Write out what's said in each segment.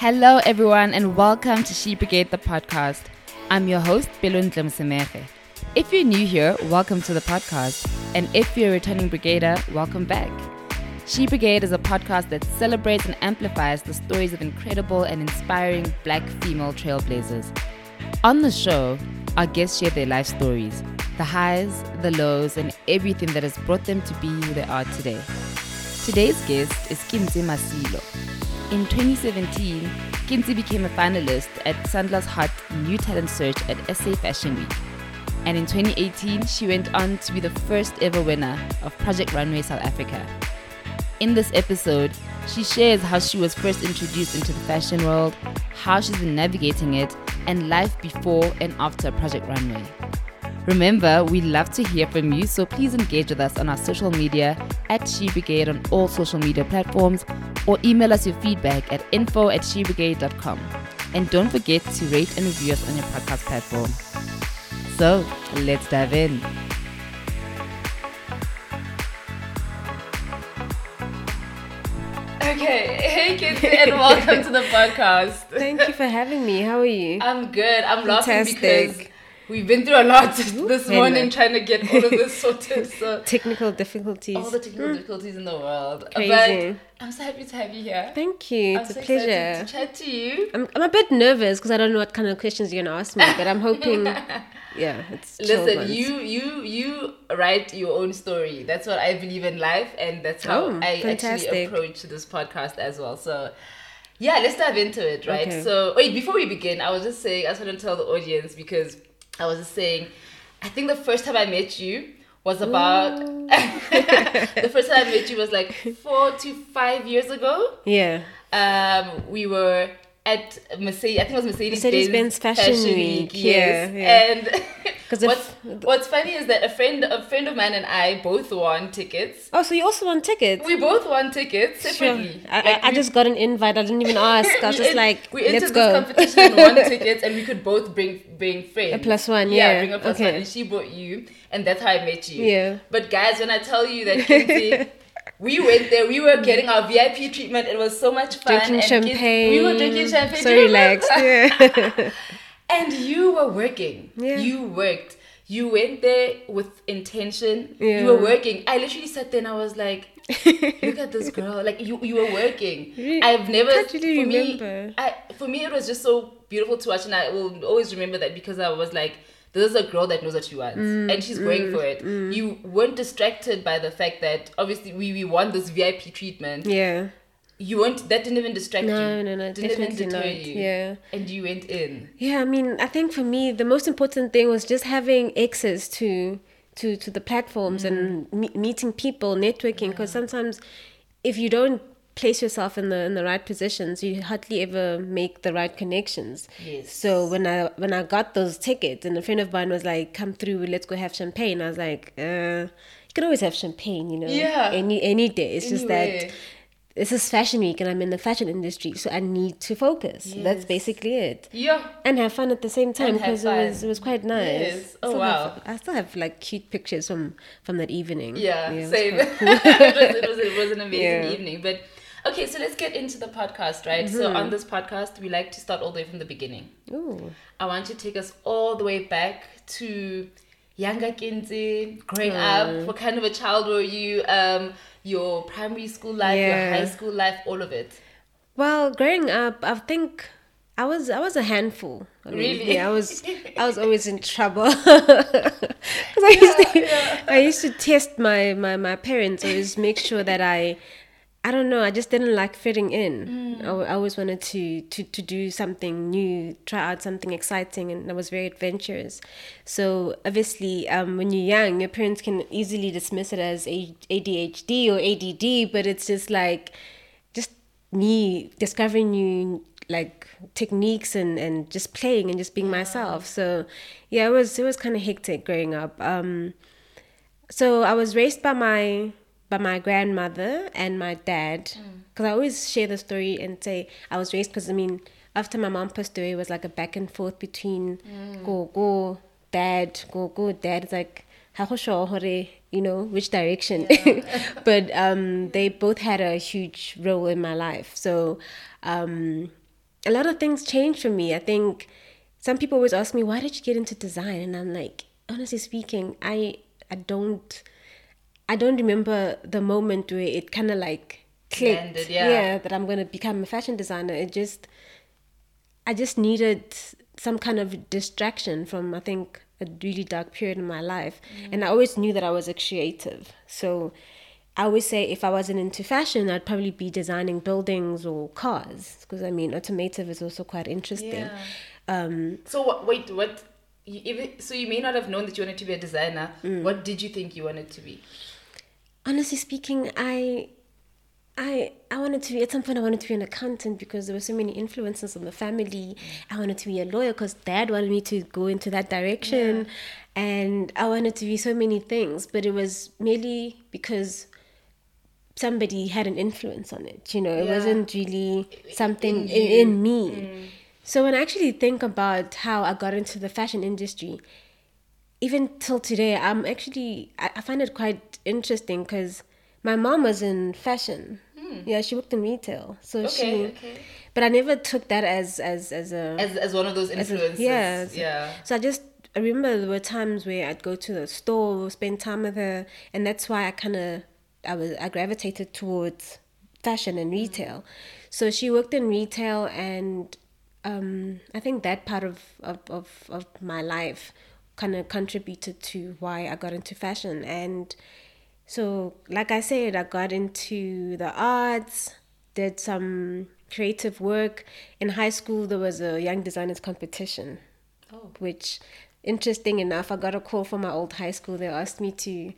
Hello, everyone, and welcome to She Brigade, the podcast. I'm your host, Belun Dlemsemeche. If you're new here, welcome to the podcast. And if you're a returning brigader, welcome back. She Brigade is a podcast that celebrates and amplifies the stories of incredible and inspiring black female trailblazers. On the show, our guests share their life stories, the highs, the lows, and everything that has brought them to be who they are today. Today's guest is Kinzi Masilo. In 2017, Kinzi became a finalist at Sunglass Hut New Talent Search at SA Fashion Week. And in 2018, she went on to be the first ever winner of Project Runway South Africa. In this episode, she shares how she was first introduced into the fashion world, how she's been navigating it, and life before and after Project Runway. Remember, we love to hear from you, so please engage with us on our social media at She Brigade on all social media platforms or email us your feedback at info at shebrigade.com. And don't forget to rate and review us on your podcast platform. So, let's dive in. Okay, hey kids, and welcome to the podcast. Thank you for having me. How are you? I'm good. I'm laughing Fantastic. because we've been through a lot this morning trying to get all of this sorted. So Technical difficulties. all the technical difficulties in the world. Crazy. But I'm so happy to have you here. Thank you. I'm It's so a pleasure. to chat to you. I'm, I'm a bit nervous because I don't know what kind of questions you're going to ask me, but I'm hoping, yeah, it's Listen, you you you write your own story. That's what I believe in life, and that's how Oh, I actually approach this podcast as well. So. Yeah, let's dive into it, right? Okay. So, wait, before we begin, I was just saying, I just want to tell the audience because I was just saying, I think the first time I met you was about, the first time I met you was like four to five years ago. Yeah. Um, we were at Mercedes, I think it was Mercedes Mercedes-Benz Fashion Week, yeah, yeah. And 'Cause if- what's, what's funny is that a friend, a friend of mine and I both won tickets. Oh, so you also won tickets? We both won tickets Sure. I, Like, I, I we- just got an invite. I didn't even ask. I was just like, we entered let's this go. competition and won tickets, and we could both bring bring friends. A plus one, yeah. bring a plus Okay. one, and she brought you, and that's how I met you. Yeah. But guys, when I tell you that Kinzi, we went there, we were getting our VIP treatment. It was so much fun. Drinking champagne. we were drinking champagne. So relaxed. Yeah. and you were working. Yeah. You worked. You went there with intention. Yeah. You were working. I literally sat there and I was like, look at this girl. Like you, you were working. I've never. Can't really for me, remember. I for me it was just so beautiful to watch, and I will always remember that because I was like. This is a girl that knows what she wants, Mm, and she's going mm, for it. Mm. You weren't distracted by the fact that obviously we, we want this VIP treatment. yeah. You weren't. That didn't even distract you. No, no, no, Didn't even definitely deter not. you. Yeah. And you went in. Yeah, I mean, I think for me the most important thing was just having access to to to the platforms and mm. me- meeting people, networking. Because sometimes, if you don't place yourself in the in the right positions, you hardly ever make the right connections. Yes. So when I when I got those tickets, and a friend of mine was like, "Come through, let's go have champagne," I was like, uh, "You can always have champagne, you know, Yeah. any any day. It's just that." This is fashion week and I'm in the fashion industry, so I need to focus. That's basically it Yeah. and have fun at the same time because it was it was quite nice. Yes. Oh, Still wow. have- I still have like cute pictures from from that evening. Yeah, it was same. cool. it, was, it, was, it was an amazing Yeah. evening. But okay, so let's get into the podcast, right? So Mm-hmm. on this podcast, we like to start all the way from the beginning. Ooh. I want you to take us all the way back to younger Kinzi, growing up. What kind of a child were you? Um, your primary school life, your high school life, all of it. Well, growing up, I think I was I was a handful. I mean, Really? Yeah, I was I was always in trouble. I used to I used to test my, my my parents always make sure that I I don't know. I just didn't like fitting in. I, I always wanted to, to to do something new, try out something exciting, and I was very adventurous. So obviously, um, when you're young, your parents can easily dismiss it as A- ADHD or ADD, but it's just like just me discovering new like techniques and and just playing and just being myself. So yeah, it was it was kind of hectic growing up. Um, so I was raised by my by my grandmother and my dad because I always share the story and say I was raised because I mean after my mom passed away it was like a back and forth between go go dad go go dad it's like "Ha go sure hore," you know which direction? But um they both had a huge role in my life. So um a lot of things changed for me. I think some people always ask me, why did you get into design? And I'm like, honestly speaking, I I don't I don't remember the moment where it kind of like clicked. Landed, yeah. that I'm gonna become a fashion designer. It just I just needed some kind of distraction from I think a really dark period in my life, and I always knew that I was a creative. So I always say if I wasn't into fashion, I'd probably be designing buildings or cars because I mean automotive is also quite interesting. Yeah. Um, So what, wait, what? You, even, so you may not have known that you wanted to be a designer. Mm. What did you think you wanted to be? Honestly speaking, I, I, I wanted to be at some point. I wanted to be an accountant because there were so many influences on the family. I wanted to be a lawyer because dad wanted me to go into that direction, and I wanted to be so many things. But it was merely because somebody had an influence on it. You know, it Yeah. wasn't really something In in, in me. Mm. So when I actually think about how I got into the fashion industry, even till today, I'm actually I, I find it quite interesting because my mom was in fashion. Yeah, she worked in retail, so she. Hmm. Okay, okay. But I never took that as as as a As, as one of those as a- influences. yeah, Yeah. So I just I remember there were times where I'd go to the store, spend time with her, and that's why I kind of I was I gravitated towards fashion and retail. So she worked in retail, and um, I think that part of of of, of my life kind of contributed to why I got into fashion and. So, like I said, I got into the arts, did some creative work. In high school, there was a young designers competition, Oh. which, interesting enough, I got a call from my old high school. They asked me to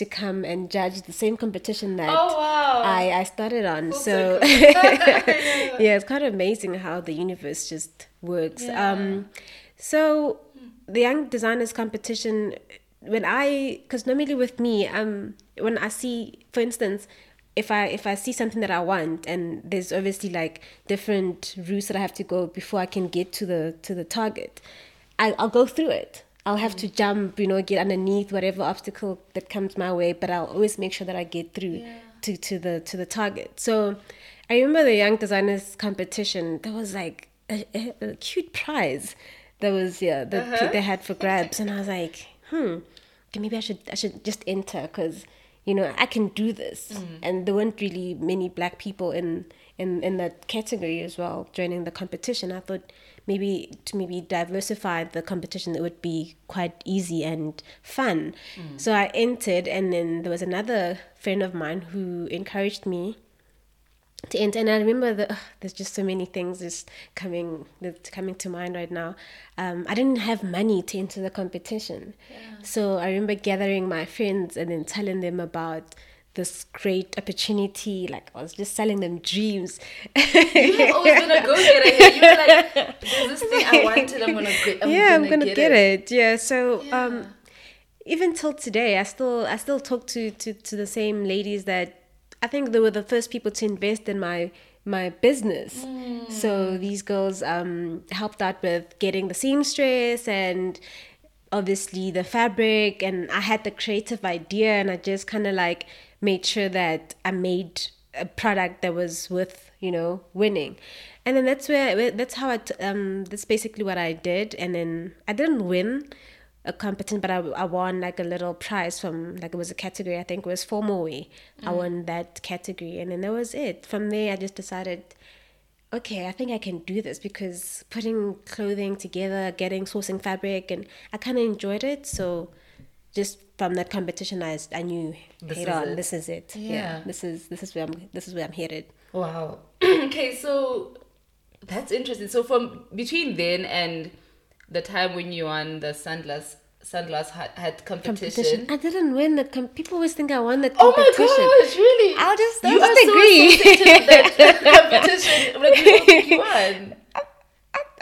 to come and judge the same competition that Oh, wow. I, I started on. Full so, yeah, it's kind of amazing how the universe just works. Um, so the young designers competition, when I, because normally with me, um, when I see, for instance, if I if I see something that I want, and there's obviously like different routes that I have to go before I can get to the to the target, I, I'll go through it. I'll have to jump, you know, get underneath whatever obstacle that comes my way, but I'll always make sure that I get through Yeah. to, to the to the target. So I remember the young designers competition. There was like a, a, a cute prize that was yeah that uh-huh. they had for grabs, and I was like, hmm, okay, maybe I should I should just enter because you know I can do this. Mm. And there weren't really many black people in in in that category as well joining the competition. I thought maybe to maybe diversify the competition it would be quite easy and fun. Mm. So i entered and then there was another friend of mine who encouraged me to enter and i remember that there's just so many things just coming that's coming to mind right now um, i didn't have money to enter the competition so i remember gathering my friends and then telling them about this great opportunity like i was just selling them dreams You always been a go getter. You were like, there's this thing I wanted, I'm gonna get I'm yeah, gonna I'm gonna get, get, it. it. Yeah. So Yeah. um, even till today, I still I still talk to, to to the same ladies that I think they were the first people to invest in my my business. So these girls um helped out with getting the seamstress and obviously the fabric and I had the creative idea and I just kind of like made sure that I made a product that was worth you know winning. And then that's where that's how I t- um that's basically what I did. And then I didn't win a competition but I, I won like a little prize from like it was a category I think it was formal way I mm. won that category and then that was it from there I just decided okay, I think I can do this because putting clothing together, getting sourcing fabric, and I kind of enjoyed it. So just from that competition, I, I knew, This head is on, it. this is it. Yeah. Yeah. this is this is where I'm this is where I'm headed. Wow. okay, so that's interesting. So from between then and the time when you won the Sunglass Sunglass Hut, Hut competition. I didn't win the com- people always think I won the Oh competition. my gosh, really? I'll just- you I'll just agree. that competition. Like you don't think you won.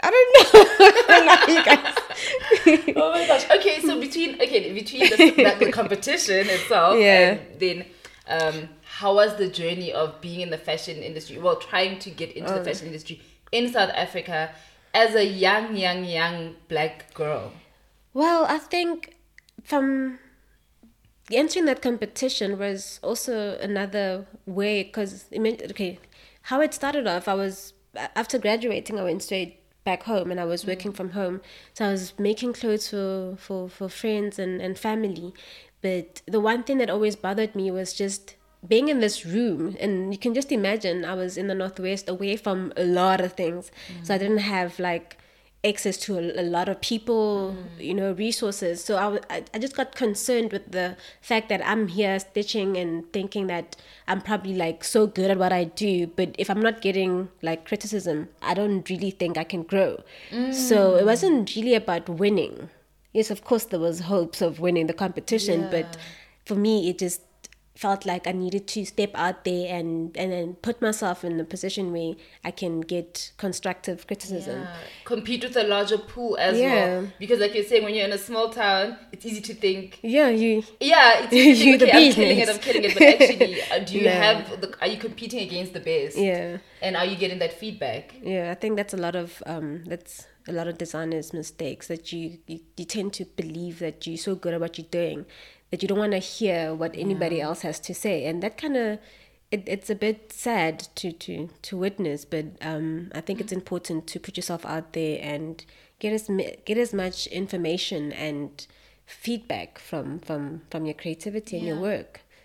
I don't know. Now you guys. Oh my gosh. Okay, so between okay between the, like the competition itself, Yeah. and then um, how was the journey of being in the fashion industry? Well, trying to get into Oh. the fashion industry in South Africa as a young, young, young black girl. Well, I think from entering that competition was also another way because it meant okay, how it started off, I was after graduating, I went straight back home and I was working Mm. from home. So I was making clothes for, for, for friends and, and family. But the one thing that always bothered me was just being in this room. And you can just imagine I was in the Northwest away from a lot of things. So I didn't have like access to a, a lot of people, mm. you know, resources. So I, I just got concerned with the fact that I'm here stitching and thinking that I'm probably like so good at what I do, but if I'm not getting like criticism, I don't really think I can grow. So mm. it wasn't really about winning. Yes, of course there was hopes of winning the competition, but for me it just felt like I needed to step out there and and then put myself in a position where I can get constructive criticism. Yeah. Compete with a larger pool as Yeah. well. Because like you're saying, when you're in a small town, it's easy to think, Yeah, you yeah, it's easy to You're think, the okay, I'm killing it. I'm killing it. But actually, uh, do you No. have, the, are you competing against the best? yeah. And are you getting that feedback? Yeah, I think that's a lot of um that's a lot of designers' mistakes that you, you you tend to believe that you're so good at what you're doing that you don't want to hear what anybody else has to say, and that kind of it, it's a bit sad to to to witness. But um, I think it's important to put yourself out there and get as get as much information and feedback from from from your creativity and your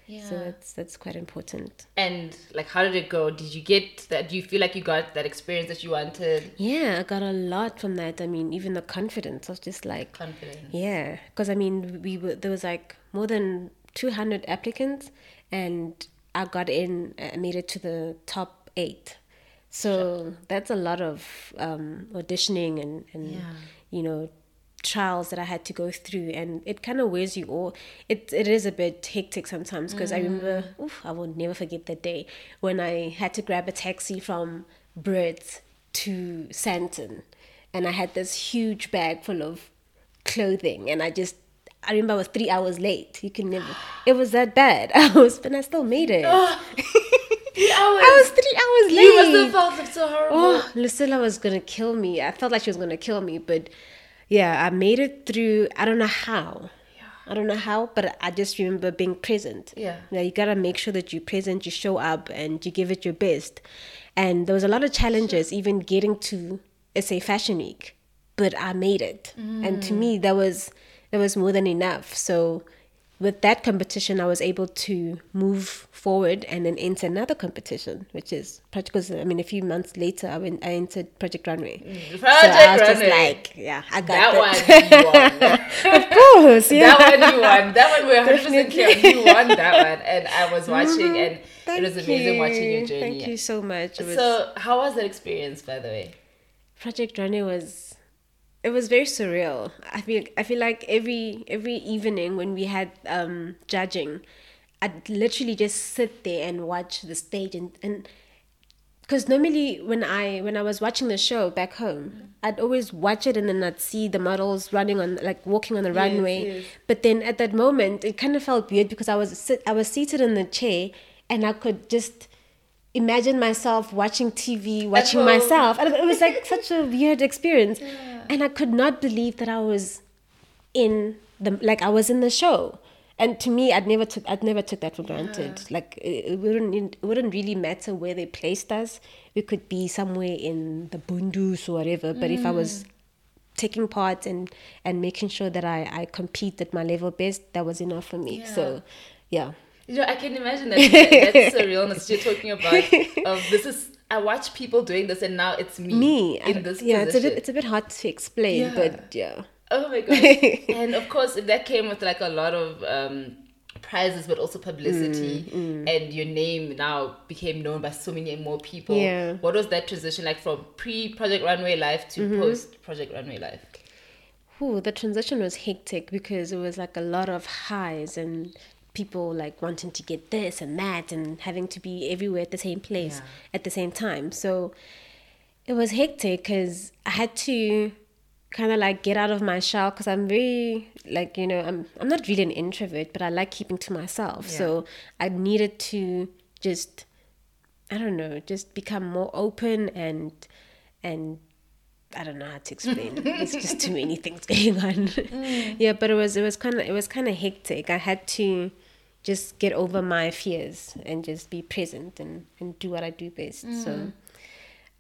Yeah. So that's that's quite important. And like, how did it go? Did you get that? Do you feel like you got that experience that you wanted? Yeah, I got a lot from that. I mean, even the confidence. I was just like, Confidence. yeah, because I mean, we were there was like more than two hundred applicants, and I got in. I made it to the top eight. So that's a lot of um, auditioning and and Yeah. you know trials that I had to go through, and it kind of wears you all. It it is a bit hectic sometimes because I remember, mm. oof, I will never forget that day when I had to grab a taxi from Brits to Sandton, and I had this huge bag full of clothing, and I just. I remember I was three hours late. You can never. It was that bad. I was, but I still made it. Ah, three hours. I was three hours late. You must have felt so horrible. Oh, Lucilla was gonna kill me. I felt like she was gonna kill me, but yeah, I made it through. I don't know how. Yeah. I don't know how, but I just remember being present. Yeah. Yeah, you gotta make sure that you're present, you show up, and you give it your best. And there was a lot of challenges, even getting to SA Fashion Week, but I made it. And to mm. me, that was that was more than enough. So with that competition, I was able to move forward and then enter another competition, which is because I mean, a few months later, I went I entered Project Runway. Mm, Project so I was just Runway. like, yeah, I got that that. one you won. of course, yeah. That one you won. That one we're 100 percent clear. You won that one, and I was mm-hmm. watching, and Thank it was amazing you. watching your journey. Thank you so much. Was, So, how was that experience, by the way? Project Runway was it was very surreal. I feel I feel like every every evening when we had um judging, I'd literally just sit there and watch the stage and and because normally when I when I was watching the show back home, I'd always watch it and then I'd see the models running on like walking on the runway. yes. But then at that moment, it kind of felt weird because I was sit I was seated in the chair and I could just imagine myself watching TV, watching myself, and it was like such a weird experience. And I could not believe that I was in the like I was in the show. And to me, I'd never took I'd never took that for granted. Like it, it wouldn't it wouldn't really matter where they placed us. We could be somewhere in the bundus or whatever. But if I was mm. taking part and and making sure that I I compete at my level best, that was enough for me. So, yeah. You know, I can imagine that that surrealness you're talking about. Of this is, I watch people doing this, and now it's me. Me, in this yeah, it's a bit it's a bit hard to explain, Yeah. but yeah. Oh my god! and of course, that came with like a lot of um, prizes, but also publicity, Mm, and your name now became known by so many more people. Yeah. What was that transition like from pre Project Runway life to Mm-hmm. post Project Runway life? Ooh, the transition was hectic because it was like a lot of highs and people like wanting to get this and that and having to be everywhere at the same place Yeah. at the same time. So it was hectic because I had to kind of like get out of my shell because I'm very like you know I'm I'm not really an introvert, but I like keeping to myself. So I needed to just I don't know, just become more open and and I don't know how to explain. it's just too many things going on. Mm. Yeah, but it was it was kind of it was kind of hectic. I had to just get over my fears and just be present and and do what I do best. So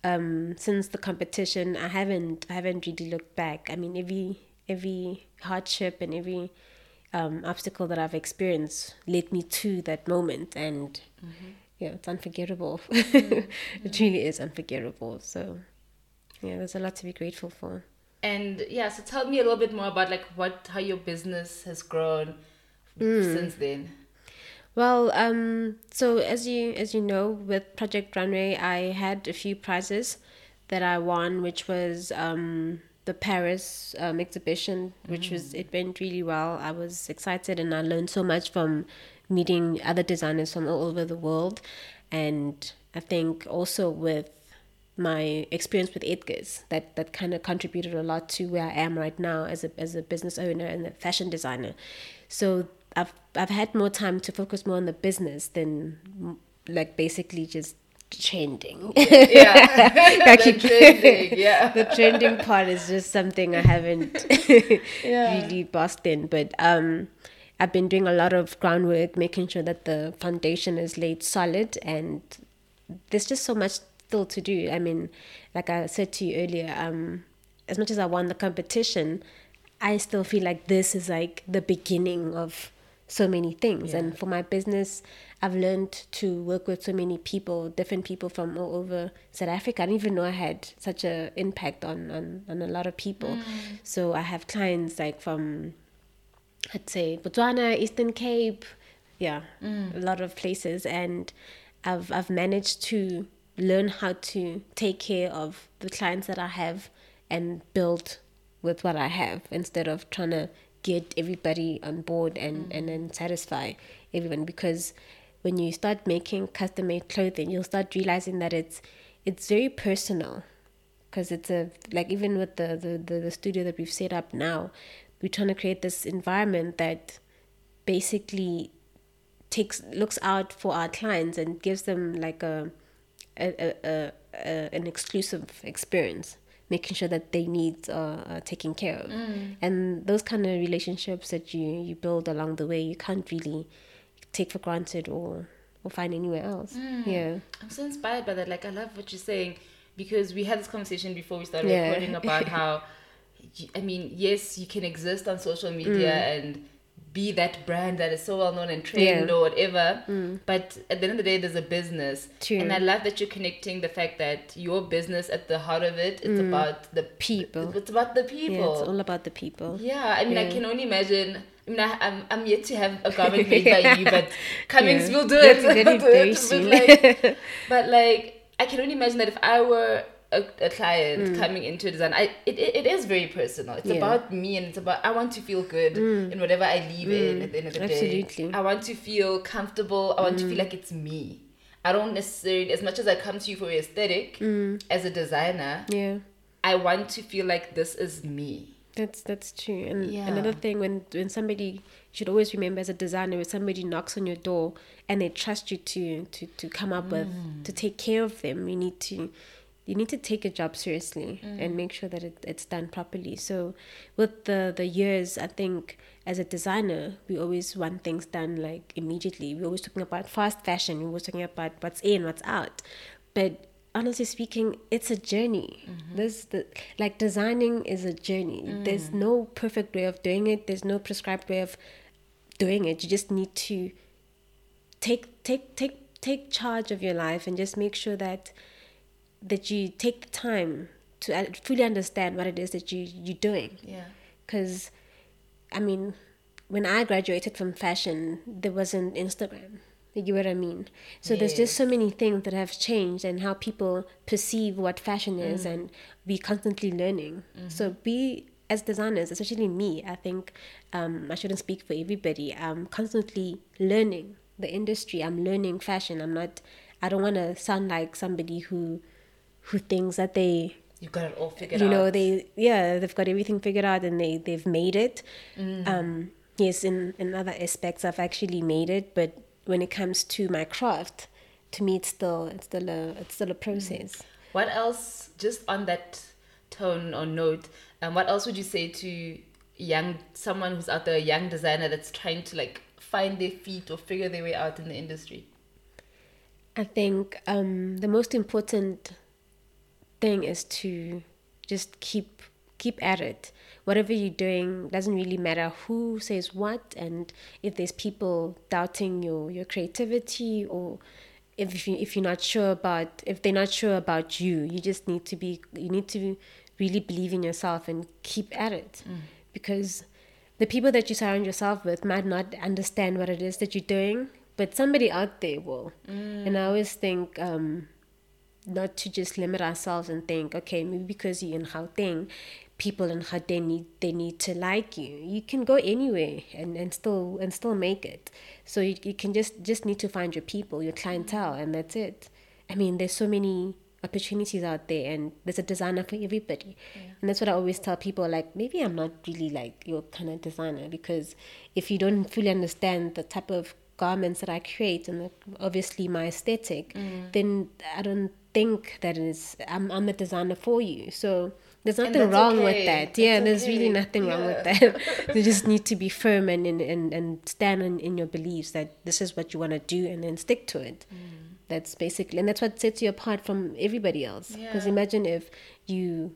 um, since the competition, I haven't I haven't really looked back. I mean, every every hardship and every um, obstacle that I've experienced led me to that moment, and mm-hmm. yeah, it's unforgettable. Mm-hmm. it really is unforgettable. So yeah, there's a lot to be grateful for. And yeah, so tell me a little bit more about like what how your business has grown mm. since then. Well, um, so as you as you know, with Project Runway, I had a few prizes that I won, which was um, the Paris um, exhibition, which mm. was it went really well. I was excited and I learned so much from meeting other designers from all over the world, and I think also with my experience with Edgars that that kind of contributed a lot to where I am right now as a as a business owner and a fashion designer. So I've I've had more time to focus more on the business than like basically just trending. Yeah, the trending. Yeah, the trending part is just something I haven't yeah. really bossed in, but um. I've been doing a lot of groundwork, making sure that the foundation is laid solid, and there's just so much still to do. I mean, like I said to you earlier, um, as much as I won the competition, I still feel like this is like the beginning of so many things. Yeah. And for my business, I've learned to work with so many people, different people from all over South Africa. I didn't even know I had such an impact on, on, on a lot of people. Mm. So I have clients like from, I'd say, Botswana, Eastern Cape, yeah, mm. a lot of places. And I've, I've managed to learn how to take care of the clients that I have and build with what I have instead of trying to get everybody on board and, mm. and then satisfy everyone. Because when you start making custom made clothing you'll start realizing that it's it's very personal. Because it's a like even with the, the, the, the studio that we've set up now we're trying to create this environment that basically takes looks out for our clients and gives them like a, a, a, a, a an exclusive experience making sure that their needs are, are taken care of. Mm. And those kind of relationships that you, you build along the way, you can't really take for granted or, or find anywhere else. Mm. Yeah. I'm so inspired by that. Like, I love what you're saying because we had this conversation before we started yeah. recording about how, I mean, yes, you can exist on social media mm. and be that brand that is so well known and trained yeah. or whatever. Mm. But at the end of the day, there's a business. True. And I love that you're connecting the fact that your business at the heart of it, it's mm. about the people. It's about the people. Yeah, it's all about the people. Yeah, I mean, yeah. I can only imagine. I mean, I, am I'm, I'm yet to have a garment made by you, but Cummings will do it. Very, very soon. But like, but like, I can only imagine that if I were a, a client mm. coming into design, I it, it, it is very personal. It's yeah. about me and it's about I want to feel good mm. in whatever I leave mm. in at the end of the Absolutely. day. I want to feel comfortable. I want to feel mm. like it's me. I don't necessarily as much as I come to you for aesthetic mm. as a designer. Yeah. I want to feel like this is me. That's that's true. And yeah. another thing when when somebody should always remember as a designer when somebody knocks on your door and they trust you to to, to come up with mm. to take care of them, you need to you need to take a job seriously mm. and make sure that it, it's done properly. So, with the the years, I think as a designer, we always want things done like immediately. We're always talking about fast fashion. We're always talking about what's in, what's out. But honestly speaking, it's a journey. Mm-hmm. This the like designing is a journey. Mm. There's no perfect way of doing it. There's no prescribed way of doing it. You just need to take take take take charge of your life and just make sure that that you take the time to fully understand what it is that you you're doing. Yeah. Because, I mean, when I graduated from fashion, there wasn't Instagram. You get what I mean? So yes. there's just so many things that have changed and how people perceive what fashion is, mm. and we constantly learning. Mm-hmm. So be as designers, especially me, I think um, I shouldn't speak for everybody. I'm constantly learning the industry. I'm learning fashion. I'm not. I don't want to sound like somebody who who thinks that they you got it all figured you out. You know, they yeah, they've got everything figured out and they they've made it. Mm. Um, yes, in in other aspects, I've actually made it, but when it comes to my craft, to me, it's still it's still a it's still a mm. process. What else? Just on that tone or note, um, what else would you say to young someone who's out there, a young designer that's trying to like find their feet or figure their way out in the industry? I think um, the most important thing is to just keep keep at it. Whatever you're doing doesn't really matter who says what, and if there's people doubting your your creativity or if you if you're not sure about if they're not sure about you, you just need to be you need to really believe in yourself and keep at it because the people that you surround yourself with might not understand what it is that you're doing, but somebody out there will. And I always think um, not to just limit ourselves and think, okay, maybe because you're in Gauteng, people in Gauteng need they need to like you. You can go anywhere and, and still and still make it. So you, you can just just need to find your people, your clientele, and that's it. I mean, there's so many opportunities out there and there's a designer for everybody and that's what i always tell people like maybe i'm not really like your kind of designer because if you don't fully understand the type of garments that i create and the, obviously my aesthetic mm. then i don't think that is i'm, I'm a designer for you. So there's nothing that's wrong with okay. that. Yeah That's there's really okay. nothing wrong with that. You just need to be firm and and, and, and stand in, in your beliefs that this is what you want to do and then stick to it. Mm. That's basically and that's what sets you apart from everybody else. Because Yeah. imagine if you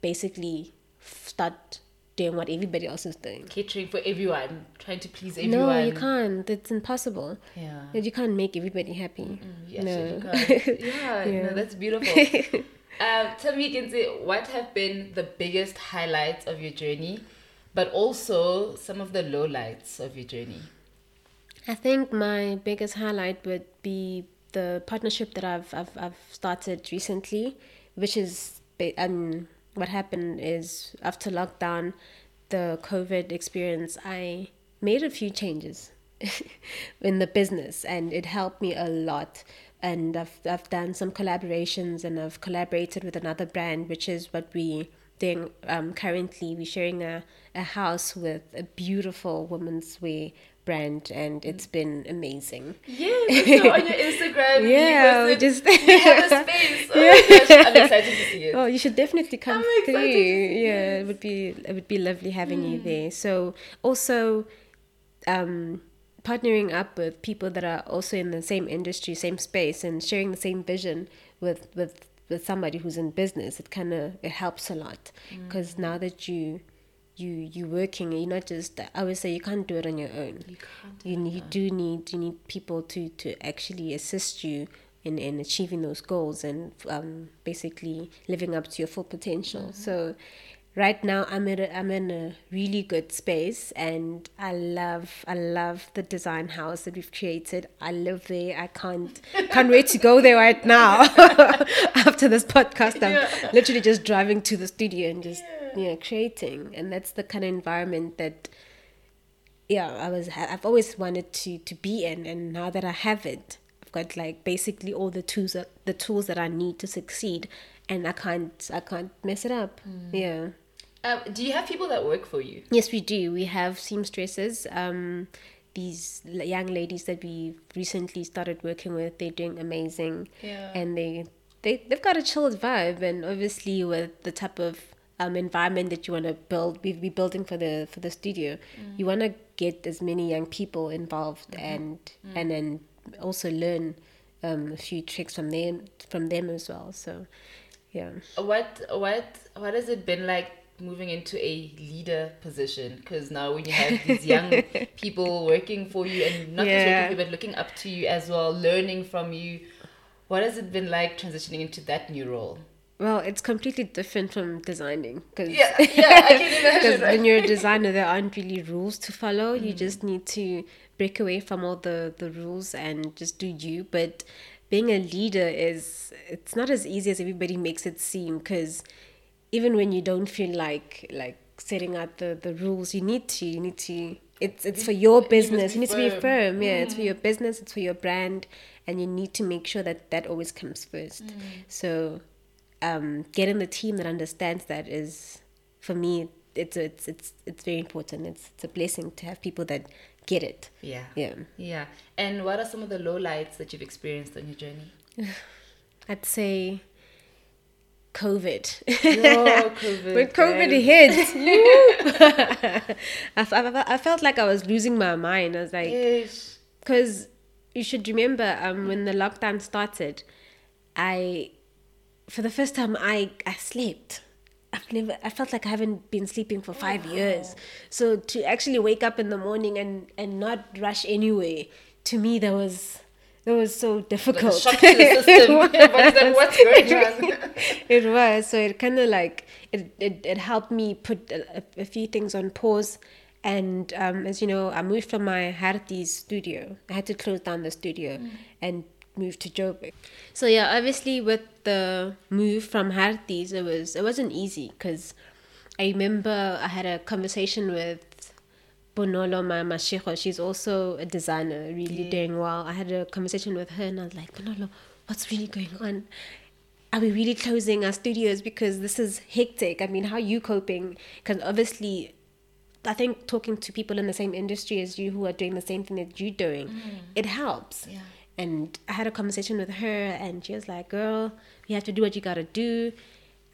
basically start doing what everybody else is doing Catering for everyone, trying to please everyone. no you can't it's impossible Yeah. you can't make everybody happy Yes, no you can't. Yeah, Yeah. no, that's beautiful. um, tell me, Kenzie, what have been the biggest highlights of your journey, but also some of the lowlights of your journey? I think my biggest highlight would be the partnership that I've I've, I've started recently, which is um what happened is after lockdown, the COVID experience, I made a few changes in the business, and it helped me a lot. And I've I've done some collaborations, and I've collaborated with another brand, which is what we doing um, currently. We're sharing a, a house with a beautiful women's wear brand, and it's been amazing. Yeah, saw on your Instagram. Yeah, you we just- have a space. Oh my gosh, I'm excited to see it. Oh, you should definitely come I'm through. excited to see Yeah, it would be it would be lovely having you there. So also, um, partnering up with people that are also in the same industry, same space, and sharing the same vision with with with somebody who's in business, it kind of it helps a lot because now that you you you working, you're not just. I always say you can't do it on your own. You can't. You, you do need you need people to to actually assist you in, in achieving those goals and um, basically living up to your full potential. So right now I'm in a, I'm in a really good space and I love I love the design house that we've created. I live there. I can't can't wait to go there right now. After this podcast, I'm Yeah. literally just driving to the studio and just you know creating. And that's the kind of environment that yeah i was i've always wanted to to be in. And now that i have it i've got like basically all the tools that the tools that i need to succeed. And i can't i can't mess it up. Yeah. Um, do you have people that work for you? yes we do. We have seamstresses um these young ladies that we recently started working with. They're doing amazing. Yeah. and they they they've got a chilled vibe. And obviously with the type of um, environment that you want to build we be building for the for the studio you want to get as many young people involved and and then also learn um, a few tricks from them from them as well so yeah What what what has it been like moving into a leader position? Because now when you have these young people working for you and not just Yeah. working for you but looking up to you as well, learning from you, what has it been like transitioning into that new role? Well it's completely different from designing because Yeah, yeah, I can imagine. Right? when you're a designer, there aren't really rules to follow. You mm. just need to break away from all the, the rules and just do you. But being a leader is it's not as easy as everybody makes it seem. Because even when you don't feel like like setting out the, the rules, you need to. You need to. It's it's for your business. You need to be firm. firm. Yeah, it's for mm. your business. It's for your brand, and you need to make sure that that always comes first. Mm. So um, getting the team that understands that is for me it's it's it's it's very important it's it's a blessing to have people that get it Yeah. yeah Yeah. And what are some of the lowlights that you've experienced on your journey? i'd say covid Oh, COVID. when covid hit I, I, I felt like i was losing my mind i was like because you should remember um, when the lockdown started i for the first time, I I slept. I've never. I felt like I haven't been sleeping for five years. So to actually wake up in the morning and and not rush anyway, to me that was that was so difficult. shock to the system. Like, "What's going on?" it was so it kind of like it, it it helped me put a, a- few things on pause and um, as you know i moved from my Harties studio i had to close down the studio and move to joburg so yeah obviously with the move from Harties it was it wasn't easy because i remember i had a conversation with Bonolo Mama Shekho, she's also a designer, really doing well. I had a conversation with her and I was like, Bonolo, what's really going on? Are we really closing our studios because this is hectic? I mean, how are you coping? Because obviously, I think talking to people in the same industry as you who are doing the same thing that you're doing, mm. it helps. Yeah. And I had a conversation with her and she was like, girl, you have to do what you gotta do.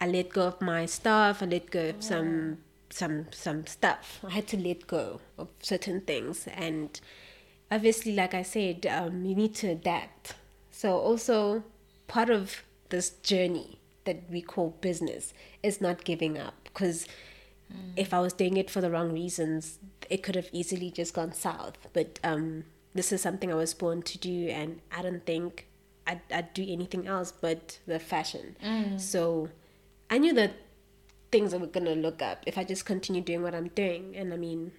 I let go of my stuff. I let go of some some some stuff. I had to let go of certain things, and obviously, like I said, um, you need to adapt. So also part of this journey that we call business is not giving up because if I was doing it for the wrong reasons, it could have easily just gone south. But um, this is something I was born to do, and I don't think I'd, I'd do anything else but the fashion. Mm. So I knew that things were gonna look up if I just continue doing what I'm doing. And I mean,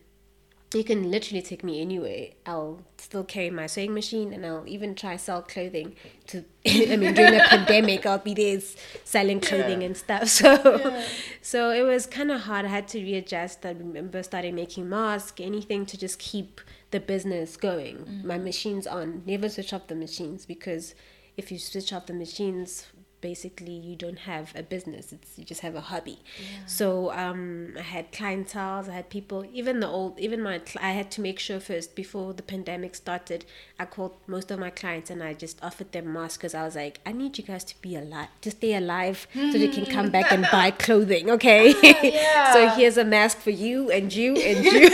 you can literally take me anywhere. I'll still carry my sewing machine, and I'll even try sell clothing. To I mean, during the pandemic, I'll be there selling clothing and stuff. So, so it was kind of hard. I had to readjust. I remember starting making masks, anything to just keep the business going. My mm-hmm. machines on. Never switch off the machines because if you switch off the machines, basically you don't have a business. It's you just have a hobby. So um, I had clientele. I had people. Even the old, even my. I had to make sure first before the pandemic started. I called most of my clients and I just offered them masks because I was like, I need you guys to be alive, to stay alive, so they can come back and buy clothing. Okay. so here's a mask for you and you and you,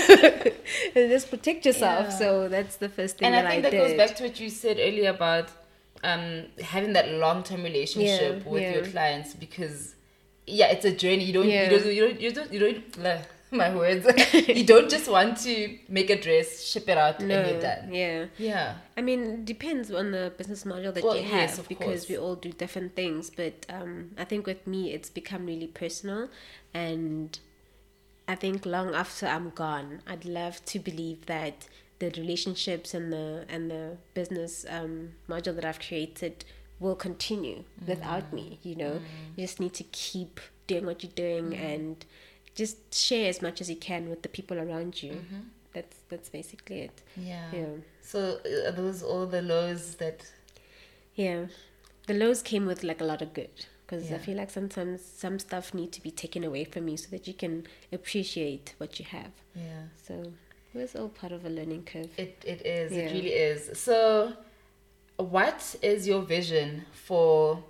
and just protect yourself. Yeah. So that's the first thing and that I think I that did. goes back to what you said earlier about um, having that long term relationship Yeah, with yeah. your clients because yeah, it's a journey. You don't Yeah. you don't you don't you don't you don't blah, my words. you don't just want to make a dress, ship it out, and you're done. Yeah. Yeah. I mean, depends on the business model that Well, you have yes, because course. we all do different things. But um, I think with me, it's become really personal, and I think long after I'm gone, I'd love to believe that the relationships and the and the business um, module that I've created will continue without me. You know, you just need to keep doing what you're doing and just share as much as you can with the people around you. That's that's basically it. Yeah. Yeah. So uh, are those all the lows that Yeah, the lows came with like a lot of good because Yeah. I feel like sometimes some stuff need to be taken away from you so that you can appreciate what you have. yeah. So it was all part of a learning curve. It it is. Yeah. It really is. So, what is your vision for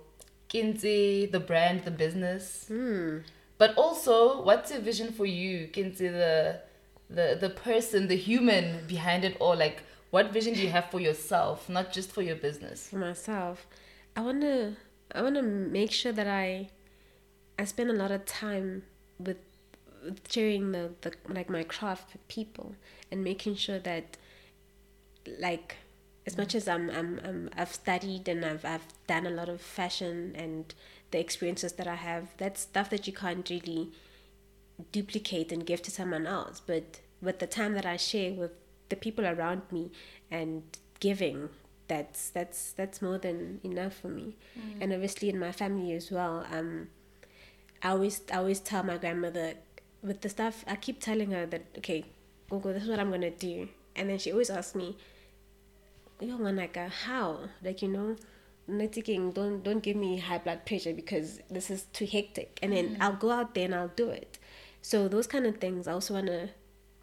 Kinzi, the brand, the business? Hmm. But also, what's your vision for you, Kinzi, the the the person, the human behind it all? Like, what vision do you have for yourself, not just for your business? For myself, I wanna I wanna make sure that I I spend a lot of time with sharing the, the like my craft with people and making sure that like as much as I'm, I'm, I'm I've studied and I've I've done a lot of fashion and the experiences that I have that's stuff that you can't really duplicate and give to someone else. But with the time that I share with the people around me and giving that's that's that's more than enough for me. And obviously in my family as well um I always I always tell my grandmother with the stuff I keep telling her that okay Gogo this is what I'm gonna do. And then she always asks me yo Manaka, how? Like you know not thinking don't don't give me high blood pressure because this is too hectic. And then mm. I'll go out there and I'll do it. So those kind of things I also want to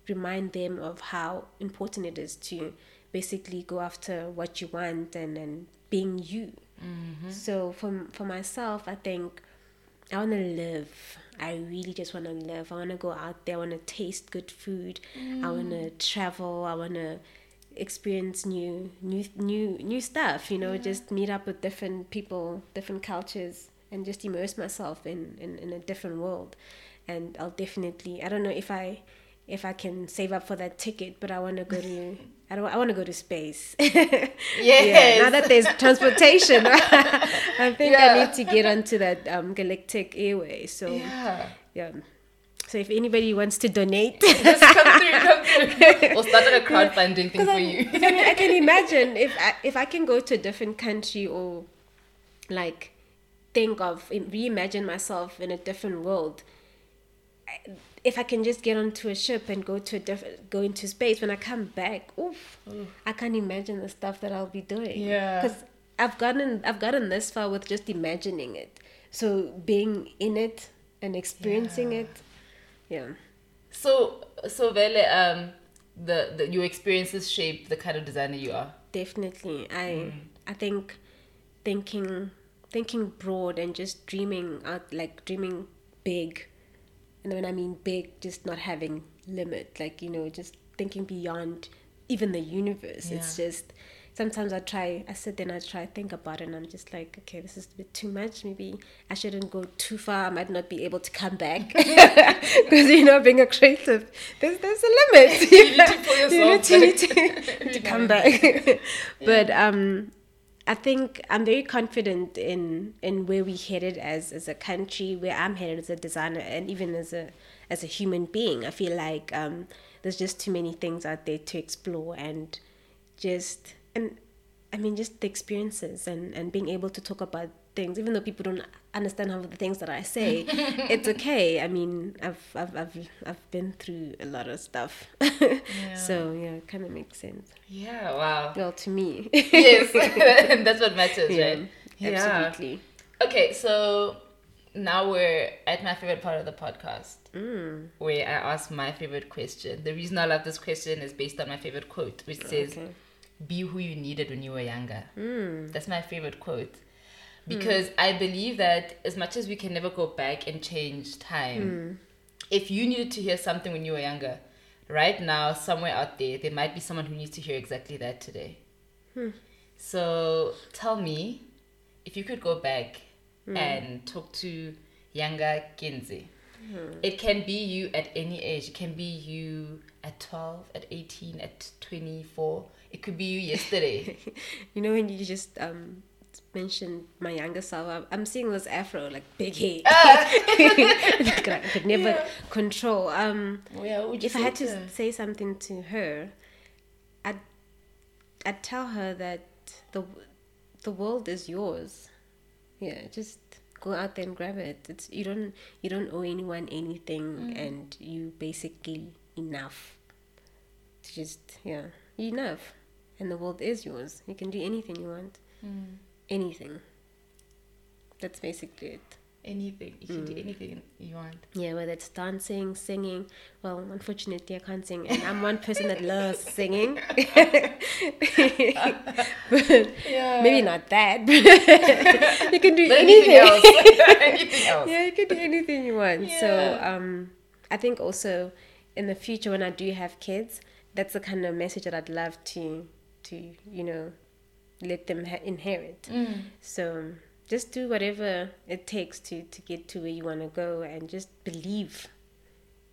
remind them of how important it is to basically go after what you want and and being you. Mm-hmm. So for for myself I think I want to live. I really just want to live. I want to go out there. I want to taste good food. I want to mm. travel. I want to experience new, new, new, new stuff. You know, just meet up with different people, different cultures, and just immerse myself in, in, in a different world. And I'll definitely I don't know if I if I can save up for that ticket, but I want to go to I don't I want to go to space. Yes. now that there's transportation, I think Yeah. I need to get onto that um, galactic airway. So Yeah. yeah. So if anybody wants to donate, Just come through, come through. We'll start a crowdfunding thing for I, you. I, mean, I can imagine if I, if I can go to a different country or like think of reimagine myself in a different world. If I can just get onto a ship and go to a different go into space when I come back, oof, I can't imagine the stuff that I'll be doing. Yeah. because I've gotten I've gotten this far with just imagining it. So being in it and experiencing Yeah. it, yeah. So, so Vele, um, the, the your experiences shape the kind of designer you are. definitely i Mm. i think thinking thinking broad and just dreaming out like dreaming big and when i mean big just not having limit like you know just thinking beyond even the universe. It's just sometimes i try i sit there and i try to think about it and i'm just like okay this is a bit too much. Maybe i shouldn't go too far. I might not be able to come back. Because you know being a creative there's there's a limit. You need to pull you need yourself to, need to, to come back. But um I think I'm very confident in in where we headed as as a country, where I'm headed as a designer, and even as a as a human being. I feel like um, there's just too many things out there to explore, and just and I mean just the experiences and and being able to talk about things, even though people don't understand half of the things that I say, it's okay. I mean, I've I've I've I've been through a lot of stuff, so yeah, it kind of makes sense. Yeah, wow. Well, to me. yes, that's what matters, right? Absolutely. Okay, so now we're at my favorite part of the podcast, Mm. where I ask my favorite question. The reason I love this question is based on my favorite quote, which says, Okay. "Be who you needed when you were younger." Mm. That's my favorite quote. Because hmm. I believe that as much as we can never go back and change time, hmm. if you needed to hear something when you were younger, right now, somewhere out there, there might be someone who needs to hear exactly that today. Hmm. So tell me, if you could go back and talk to younger Kinzi, it can be you at any age. It can be you at 12, at 18, at 24. It could be you yesterday. You know when you just um mentioned my younger self, I'm, seeing this afro like big hair. Like, I could never control. Um, you if I had to to- say something to her, I'd I'd tell her that the the world is yours. Yeah, just go out there and grab it. It's you don't you don't owe anyone anything, and you basically enough. To just yeah, enough, and the world is yours. You can do anything you want. Anything. That's basically it. anything. You can do anything you want. Yeah, whether it's dancing, singing. Well, unfortunately, I can't sing, and I'm one person that loves singing. but Yeah. maybe not that. you can do anything. anything else. anything else. yeah, you can do anything you want. So, um, I think also in the future when I do have kids, that's the kind of message that I'd love to, to you know, let them ha- inherit. Mm. So just do whatever it takes to to get to where you want to go, and just believe,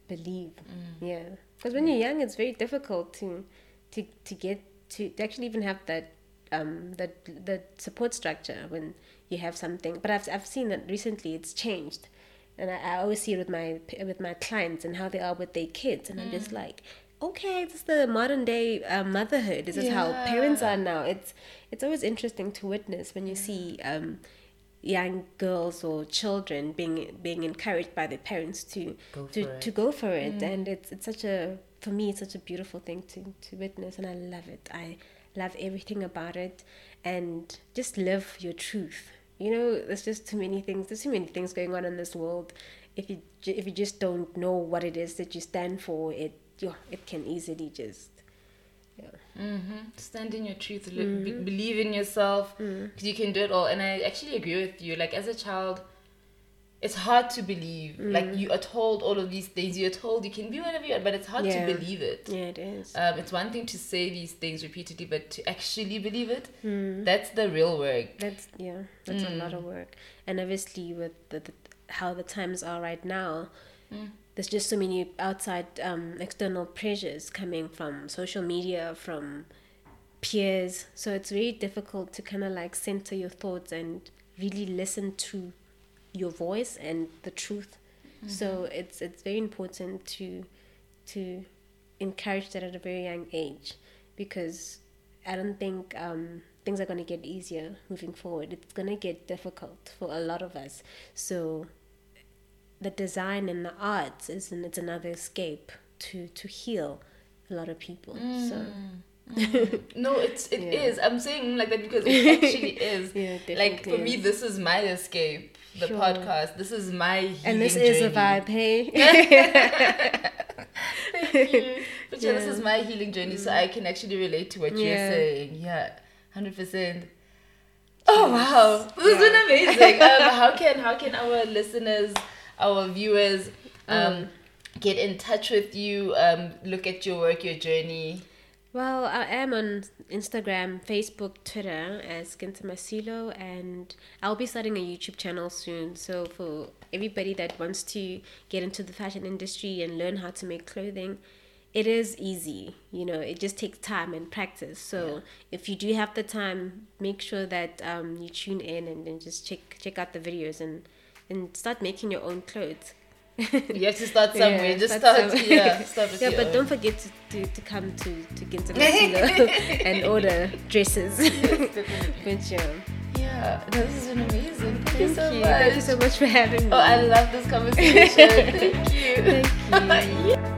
believe. Mm. Yeah, because when you're young, it's very difficult to to to get to, to actually even have that um that that support structure when you have something. But I've I've seen that recently it's changed. And I, I always see it with my with my clients and how they are with their kids, and I'm Mm. just like, okay, this is the modern day uh, motherhood. This is how parents are now. It's it's always interesting to witness when you see um, young girls or children being being encouraged by their parents to Go to, for it. to go for it, and it's it's such a for me it's such a beautiful thing to to witness, and I love it. I love everything about it, and just live your truth. You know, there's just too many things. There's too many things going on in this world. If you if you just don't know what it is that you stand for, it yeah, it can easily just yeah. Mm-hmm. Stand in your truth. li- Be- believe in yourself. Mm. Because you can do it all. And I actually agree with you. Like, as a child, it's hard to believe. Like you are told all of these things. You're told you can be whatever you want, but it's hard Yeah. to believe it. Yeah, it is. Um, it's one thing to say these things repeatedly, but to actually believe it, Hmm. that's the real work. That's yeah, that's a lot of work. And obviously, with the, the how the times are right now, there's just so many outside um, external pressures coming from social media, from peers. So it's very difficult to kind of like center your thoughts and really listen to your voice and the truth. So it's it's very important to to encourage that at a very young age because I don't think um, things are going to get easier moving forward. It's going to get difficult for a lot of us. So the design and the arts is an, it's another escape to to heal a lot of people. So No, it's it Yeah. is. I'm saying like that because it actually is. Yeah, it like for definitely me, this is my escape. The Sure. podcast. This is my healing and this is a journey. vibe, hey. Thank you. But yeah, this is my healing journey, so I can actually relate to what you're saying. Yeah, hundred percent. Oh wow, this has been amazing. um, how can how can our listeners, our viewers, um, get in touch with you? Um, look at your work, your journey. Well, I am on Instagram, Facebook, Twitter as Ginta Masilo, and I'll be starting a YouTube channel soon. So, for everybody that wants to get into the fashion industry and learn how to make clothing, it is easy. You know, it just takes time and practice. So, if you do have the time, make sure that um, you tune in and then just check check out the videos and and start making your own clothes. You have to start somewhere. Yeah, Just start start. some- Yeah, start with yeah, but own. don't forget to, to, to come to to Ginta Masilo and order dresses. but yeah, Yeah, this has been amazing. Thank, thank you so you. much. Thank you so much for having me. Oh, I love this conversation. Thank you. Thank you.